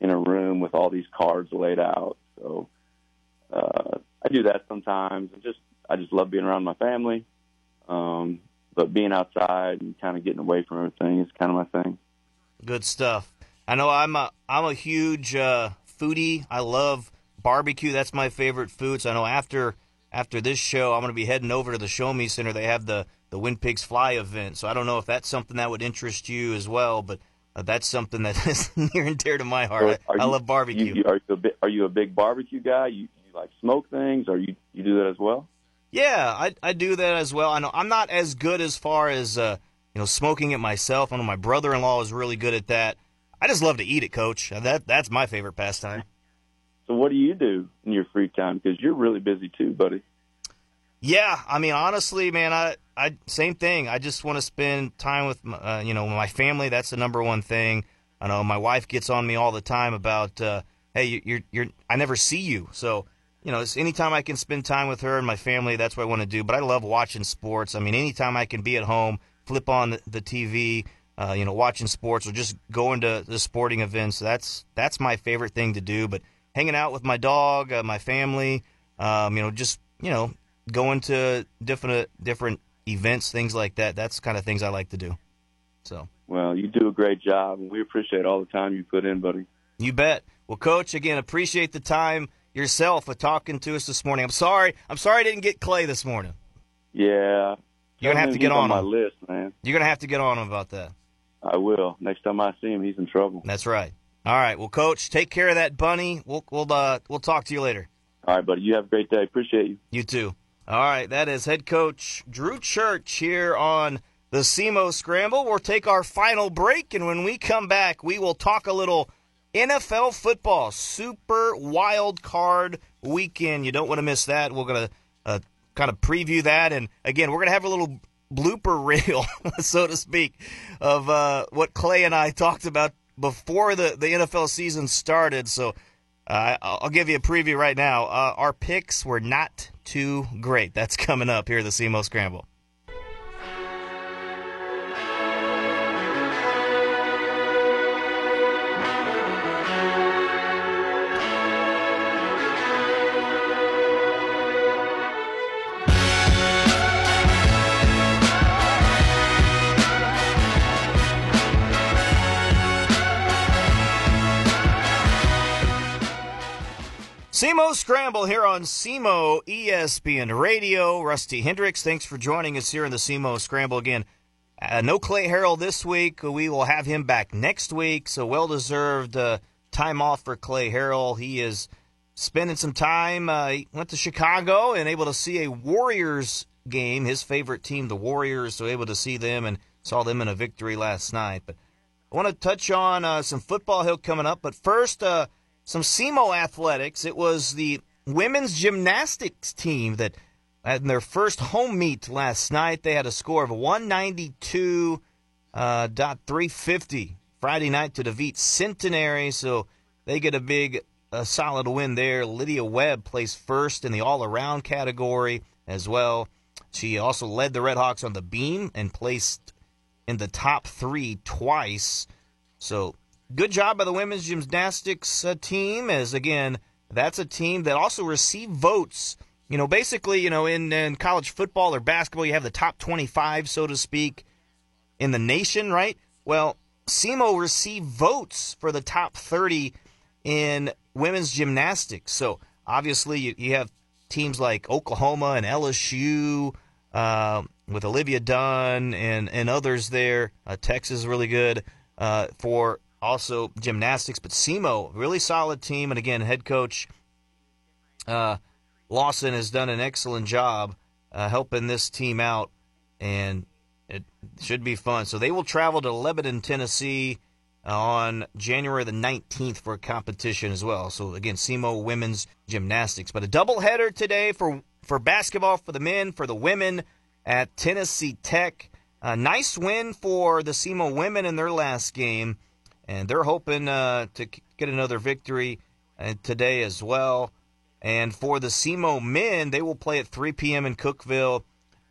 in a room with all these cards laid out. So uh, I do that sometimes. I just I just love being around my family, um, but being outside and kind of getting away from everything is kind of my thing. Good stuff. I know I'm a I'm a huge uh, foodie. I love barbecue. That's my favorite food. So I know after after this show, I'm going to be heading over to the Show Me Center. They have the the When Pigs Fly event. So I don't know if that's something that would interest you as well, but uh, that's something that is near and dear to my heart. I, you, love barbecue. You, are, you a big, are you a big barbecue guy? You, you like smoke things, or you you do that as well? Yeah, I I do that as well. I know I'm not as good as far as uh, you know smoking it myself. I know my brother-in-law is really good at that. I just love to eat it, Coach. That that's my favorite pastime. So what do you do in your free time? Because you're really busy too, buddy. Yeah, I mean, honestly, man, I, I same thing. I just want to spend time with, uh, you know, my family. That's the number one thing. I know my wife gets on me all the time about, uh, hey, you're, you're, I never see you. So, you know, it's anytime I can spend time with her and my family, that's what I want to do. But I love watching sports. I mean, anytime I can be at home, flip on the, the TV, uh, you know, watching sports or just going to the sporting events. That's that's my favorite thing to do. But hanging out with my dog, uh, my family, um, you know, just you know, going to different different events, things like that. That's kind of things I like to do. So. Well, you do a great job, and we appreciate all the time you put in, buddy. You bet. Well, Coach, again, appreciate the time yourself for talking to us this morning. I'm sorry. I'm sorry I didn't get Clay this morning. Yeah. You're gonna have to get on, on my him. list, man. You're gonna have to get on him about that. I will. Next time I see him, he's in trouble. That's right. All right. Well, Coach, take care of that bunny. We'll we'll uh, we'll talk to you later. All right, buddy. You have a great day. Appreciate you. You too. All right, that is head coach Drew Church here on the SEMO Scramble. We'll take our final break, and when we come back, we will talk a little NFL football, Super Wild Card Weekend. You don't want to miss that. We're going to uh, kind of preview that, and again, we're going to have a little blooper reel, so to speak, of uh, what Clay and I talked about before the, the NFL season started. So uh, I'll give you a preview right now. Uh, our picks were not too great. That's coming up here at the SEMO Scramble. SEMO Scramble here on SEMO ESPN Radio. Rusty Hendricks, thanks for joining us here in the SEMO Scramble again. Uh, no Clay Harrell this week. We will have him back next week. So well deserved uh, time off for Clay Harrell. He is spending some time. Uh, he went to Chicago and able to see a Warriors game, his favorite team, the Warriors. So able to see them and saw them in a victory last night. But I want to touch on uh, some football hill coming up. But first, uh, some SEMO athletics. It was the women's gymnastics team that had their first home meet last night. They had a score of 192 uh, Friday night to defeat Centenary. So they get a big, a solid win there. Lydia Webb placed first in the all-around category as well. She also led the Redhawks on the beam and placed in the top three twice. So good job by the women's gymnastics uh, team. As again, that's a team that also received votes. You know, basically, you know, in, in college football or basketball, you have the top 25, so to speak, in the nation, right? Well, SEMO received votes for the top 30 in women's gymnastics. So obviously, you, you have teams like Oklahoma and LSU uh, with Olivia Dunne and, and others there. Uh, Texas is really good uh, for also gymnastics, but SEMO, really solid team. And again, head coach uh, Lawson has done an excellent job uh, helping this team out, and it should be fun. So they will travel to Lebanon, Tennessee on January the 19th for a competition as well. So again, SEMO women's gymnastics. But a doubleheader today for, for basketball for the men, for the women at Tennessee Tech. A nice win for the SEMO women in their last game, and they're hoping uh, to get another victory uh, today as well. And for the SEMO men, they will play at 3 p.m. in Cookeville.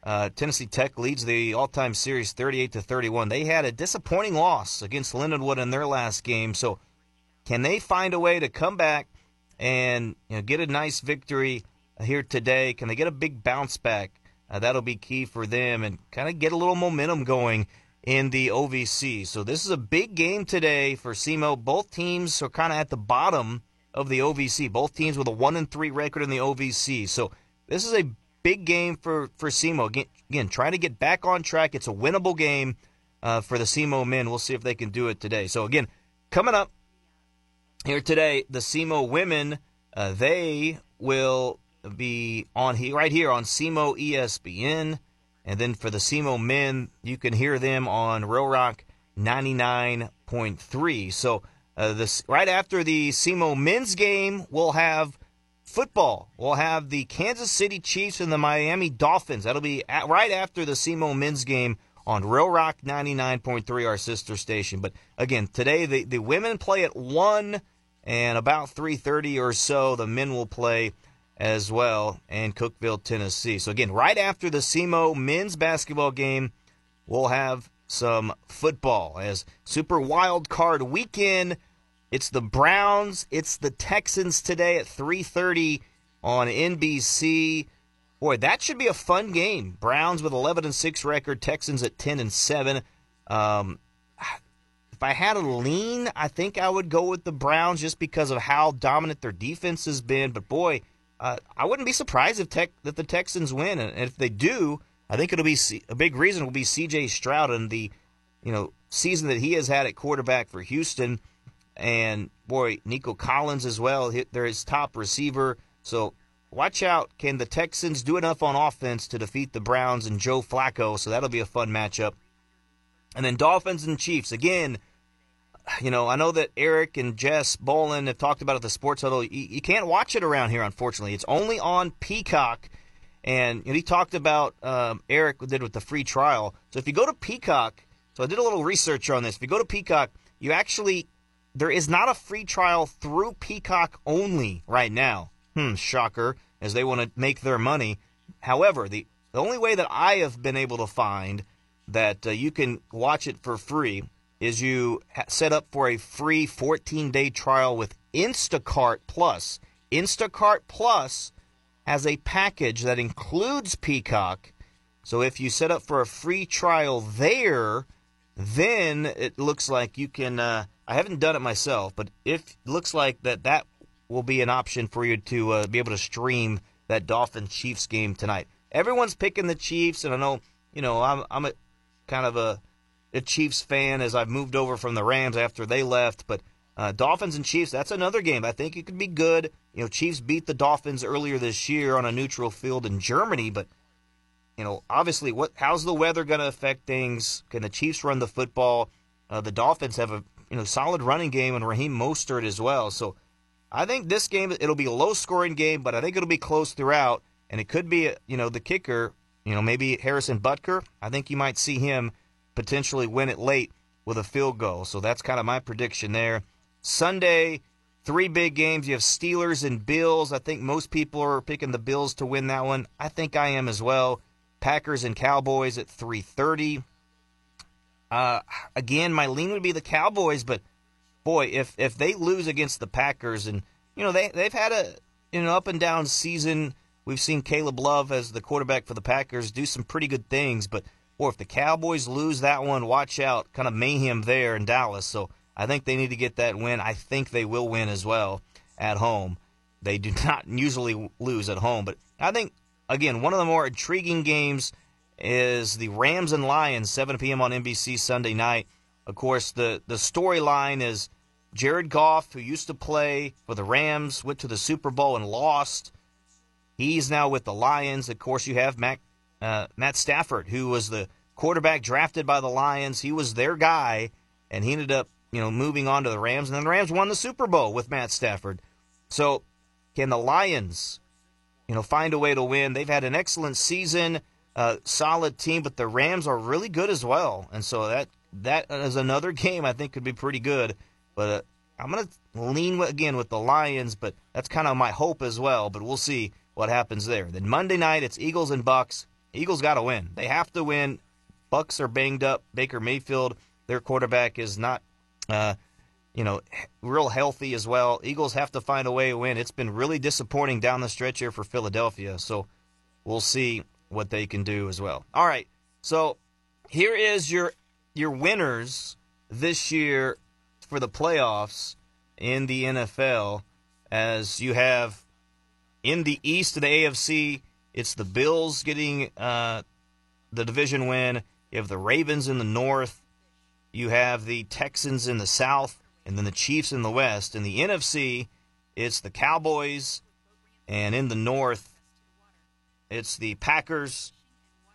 Uh, Tennessee Tech leads the all-time series 38 to 31. They had a disappointing loss against Lindenwood in their last game. So, can they find a way to come back and you know, get a nice victory here today? Can they get a big bounce back? Uh, that'll be key for them and kind of get a little momentum going in the OVC. So this is a big game today for SEMO. Both teams are kind of at the bottom of the OVC. Both teams with a one and three record in the OVC. So this is a big game for for SEMO. Again, again trying to get back on track. It's a winnable game uh, for the SEMO men. We'll see if they can do it today. So again, coming up here today, the SEMO women uh, they will be on here right here on SEMO ESPN. And then for the SEMO men, you can hear them on Real Rock 99.3. So uh, this right after the SEMO men's game, we'll have football. We'll have the Kansas City Chiefs and the Miami Dolphins. That'll be at, right after the SEMO men's game on Real Rock 99.3, our sister station. But again, today the, the women play at 1 and about 3.30 or so, the men will play as well in Cookeville, Tennessee. So again, right after the SEMO men's basketball game, we'll have some football as Super Wild Card Weekend it's the Browns. It's the Texans today at 3:30 on NBC. Boy, that should be a fun game. Browns with 11 and 6 record, Texans at 10 and 7. Um, if I had a lean, I think I would go with the Browns just because of how dominant their defense has been. But boy, uh, I wouldn't be surprised if tech, that the Texans win, and if they do, I think it'll be a big reason will be C.J. Stroud and the you know season that he has had at quarterback for Houston and boy, Nico Collins as well. They're his top receiver. So watch out. Can the Texans do enough on offense to defeat the Browns and Joe Flacco? So that'll be a fun matchup. And then Dolphins and Chiefs. Again, you know, I know that Eric and Jess Bolin have talked about it at the Sports Huddle. You, you can't watch it around here, unfortunately. It's only on Peacock. And you know, he talked about um, Eric did with the free trial. So if you go to Peacock, so I did a little research on this. If you go to Peacock, you actually there is not a free trial through Peacock only right now. Hmm, shocker, as they want to make their money. However, the, the only way that I have been able to find that uh, you can watch it for free is you set up for a free 14 day trial with Instacart Plus. Instacart Plus has a package that includes Peacock. So if you set up for a free trial there, then it looks like you can. Uh, I haven't done it myself, but if looks like that that will be an option for you to uh, be able to stream that Dolphin Chiefs game tonight. Everyone's picking the Chiefs, and I know you know I'm I'm a kind of a a Chiefs fan as I've moved over from the Rams after they left, but Uh, Dolphins and Chiefs, that's another game. I think it could be good. You know, Chiefs beat the Dolphins earlier this year on a neutral field in Germany, but you know, obviously, what how's the weather going to affect things? Can the Chiefs run the football? Uh, the Dolphins have a you know solid running game and Raheem Mostert as well. So I think this game it'll be a low scoring game, but I think it'll be close throughout, and it could be you know the kicker. You know, maybe Harrison Butker. I think you might see him potentially win it late with a field goal. So that's kind of my prediction there. Sunday, three big games. You have Steelers and Bills. I think most people are picking the Bills to win that one. I think I am as well. Packers and Cowboys at 3:30. Uh, again, my lean would be the Cowboys, but boy, if if they lose against the Packers, and you know they they've had a an up and down season. We've seen Caleb Love as the quarterback for the Packers do some pretty good things, but or if the Cowboys lose that one, watch out, kind of mayhem there in Dallas. So I think they need to get that win. I think they will win as well at home. They do not usually lose at home, but I think again one of the more intriguing games is the Rams and Lions, 7 p.m. on NBC Sunday night. Of course, the the storyline is Jared Goff, who used to play for the Rams, went to the Super Bowl and lost. He's now with the Lions. Of course, you have Matt uh, Matt Stafford, who was the quarterback drafted by the Lions. He was their guy, and he ended up, you know, moving on to the Rams, and then the Rams won the Super Bowl with Matt Stafford. So, can the Lions, you know, find a way to win? They've had an excellent season, uh, solid team, but the Rams are really good as well, and so that that is another game I think could be pretty good. But uh, I'm gonna lean again with the Lions, but that's kind of my hope as well. But we'll see what happens there. Then Monday night, it's Eagles and Bucks. Eagles got to win. They have to win. Bucks are banged up. Baker Mayfield, their quarterback, is not, uh, you know, real healthy as well. Eagles have to find a way to win. It's been really disappointing down the stretch here for Philadelphia. So we'll see what they can do as well. All right. So here is your your winners this year for the playoffs in the NFL. As you have in the East of the AFC, it's the Bills getting uh, the division win. You have the Ravens in the North. You have the Texans in the South, and then the Chiefs in the West. In the NFC, it's the Cowboys, and in the North, it's the Packers.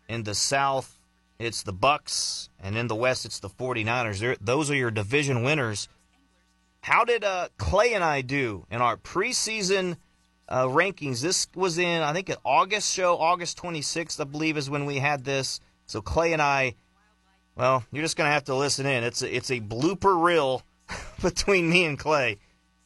In the South, it's the Bucks, and in the West, it's the 49ers. They're, those are your division winners. How did uh, Clay and I do in our preseason – uh, rankings. This was in, I think, an August show, August 26th, I believe, is when we had this. So Clay and I, well, you're just going to have to listen in. It's a, it's a blooper reel between me and Clay.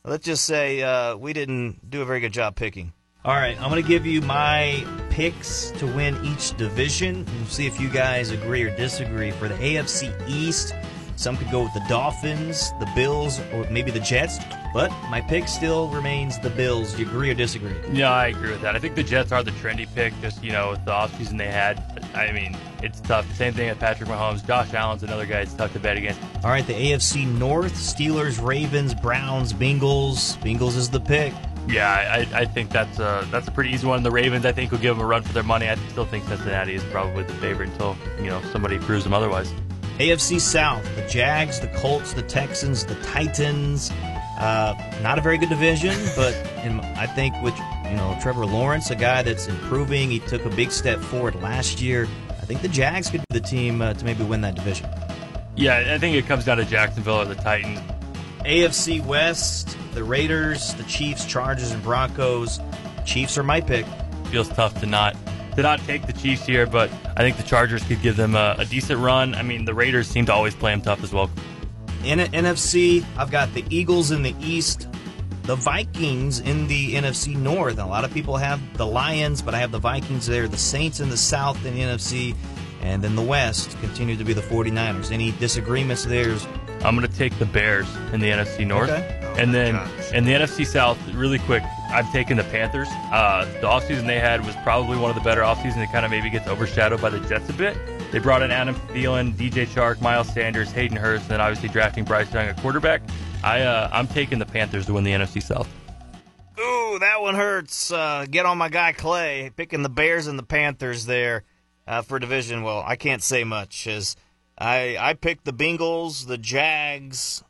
Let's just say uh, we didn't do a very good job picking. All right, I'm going to give you my picks to win each division. We'll see if you guys agree or disagree. For the AFC East, some could go with the Dolphins, the Bills, or maybe the Jets. But my pick still remains the Bills. Do you agree or disagree? Yeah, I agree with that. I think the Jets are the trendy pick, just, you know, with the offseason they had. I mean, it's tough. Same thing with Patrick Mahomes. Josh Allen's another guy it's tough to bet against. All right, the AFC North Steelers, Ravens, Browns, Bengals. Bengals is the pick. Yeah, I, I think that's a, that's a pretty easy one. The Ravens, I think, will give them a run for their money. I still think Cincinnati is probably the favorite until, you know, somebody proves them otherwise. AFC South, the Jags, the Colts, the Texans, the Titans. Uh, not a very good division, but in, I think with you know Trevor Lawrence, a guy that's improving, he took a big step forward last year. I think the Jags could be the team uh, to maybe win that division. Yeah, I think it comes down to Jacksonville or the Titans. AFC West, the Raiders, the Chiefs, Chargers, and Broncos. Chiefs are my pick. Feels tough to not to not take the Chiefs here, but I think the Chargers could give them a, a decent run. I mean, the Raiders seem to always play them tough as well. In NFC, I've got the Eagles in the East, the Vikings in the NFC North. A lot of people have the Lions, but I have the Vikings there, the Saints in the South in the NFC, and then the West continue to be the 49ers. Any disagreements there? I'm going to take the Bears in the NFC North. Okay. And then in the NFC South, really quick, I'm taking the Panthers. Uh, the offseason they had was probably one of the better offseasons. It kind of maybe gets overshadowed by the Jets a bit. They brought in Adam Thielen, DJ Chark, Miles Sanders, Hayden Hurst, and then obviously drafting Bryce Young at quarterback. I, uh, I'm taking the Panthers to win the NFC South. Ooh, that one hurts. Uh, get on my guy Clay, picking the Bears and the Panthers there uh, for division. Well, I can't say much as I I picked the Bengals, the Jags,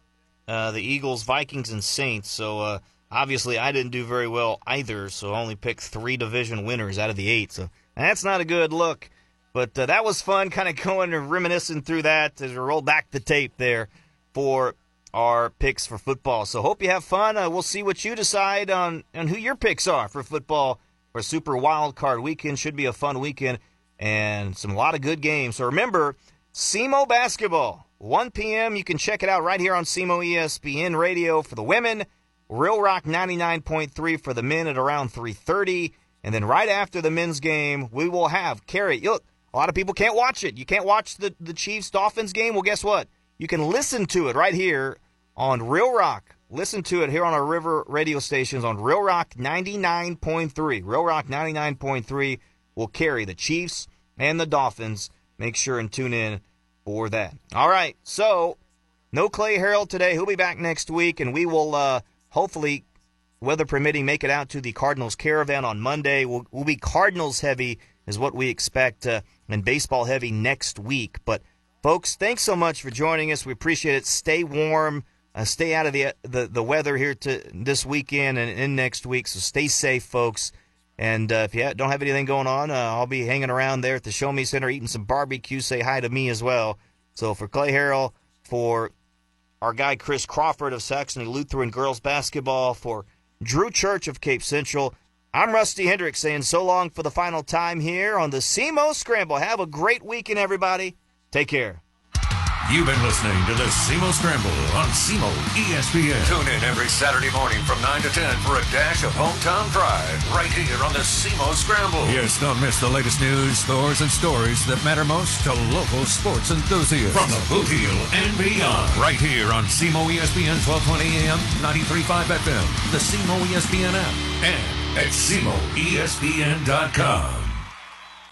uh, the Eagles, Vikings, and Saints. So uh, obviously, I didn't do very well either. So I only picked three division winners out of the eight. So that's not a good look. But uh, that was fun, kind of going and reminiscing through that as we roll back the tape there for our picks for football. So hope you have fun. Uh, we'll see what you decide on, on who your picks are for football for Super Wild Card Weekend. Should be a fun weekend and some a lot of good games. So remember, SEMO basketball, 1 p.m. You can check it out right here on SEMO ESPN Radio for the women. Real Rock 99.3 for the men at around 3:30, and then right after the men's game, we will have Carrie. Look, a lot of people can't watch it. You can't watch the the Chiefs Dolphins game. Well, guess what? You can listen to it right here on Real Rock. Listen to it here on our river radio stations on Real Rock 99.3. Real Rock 99.3 will carry the Chiefs and the Dolphins. Make sure and tune in for that. All right, so no Clay Harrell today. He'll be back next week, and we will uh, hopefully, weather permitting, make it out to the Cardinals Caravan on Monday. We'll, we'll be Cardinals heavy, is what we expect, uh, and baseball heavy next week. But, folks, thanks so much for joining us. We appreciate it. Stay warm. Uh, stay out of the, the the weather here to this weekend and in next week. So stay safe, folks. And uh, if you don't have anything going on, uh, I'll be hanging around there at the Show Me Center eating some barbecue. Say hi to me as well. So for Clay Harrell, for our guy Chris Crawford of Saxony Lutheran girls basketball, for Drew Church of Cape Central, I'm Rusty Hendricks saying so long for the final time here on the SEMO Scramble. Have a great weekend, everybody. Take care. You've been listening to the SEMO Scramble on SEMO ESPN. Tune in every Saturday morning from 9 to 10 for a dash of hometown pride right here on the SEMO Scramble. Yes, don't miss the latest news, scores, and stories that matter most to local sports enthusiasts from the Boot Heel and beyond. Right here on SEMO ESPN 1220 AM, 93.5 FM, the SEMO ESPN app, and at SEMOESPN.com.